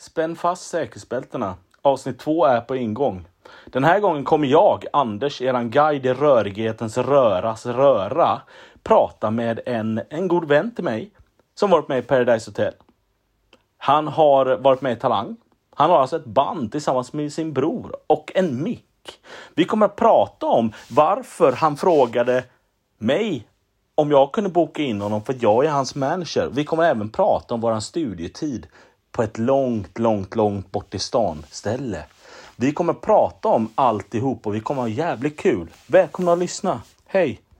Spänn fast säkerhetsbältena. Avsnitt två är på ingång. Den här gången kommer jag, Anders, eran guide i rörighetens röras röra, prata med en, en god vän till mig som varit med i Paradise Hotel. Han har varit med i Talang. Han har alltså ett band tillsammans med sin bror och en mick. Vi kommer att prata om varför han frågade mig om jag kunde boka in honom för jag är hans manager. Vi kommer även prata om våran studietid på ett långt, långt, långt bort i stan ställe. Vi kommer prata om alltihop och vi kommer ha jävligt kul. Välkomna att lyssna. Hej!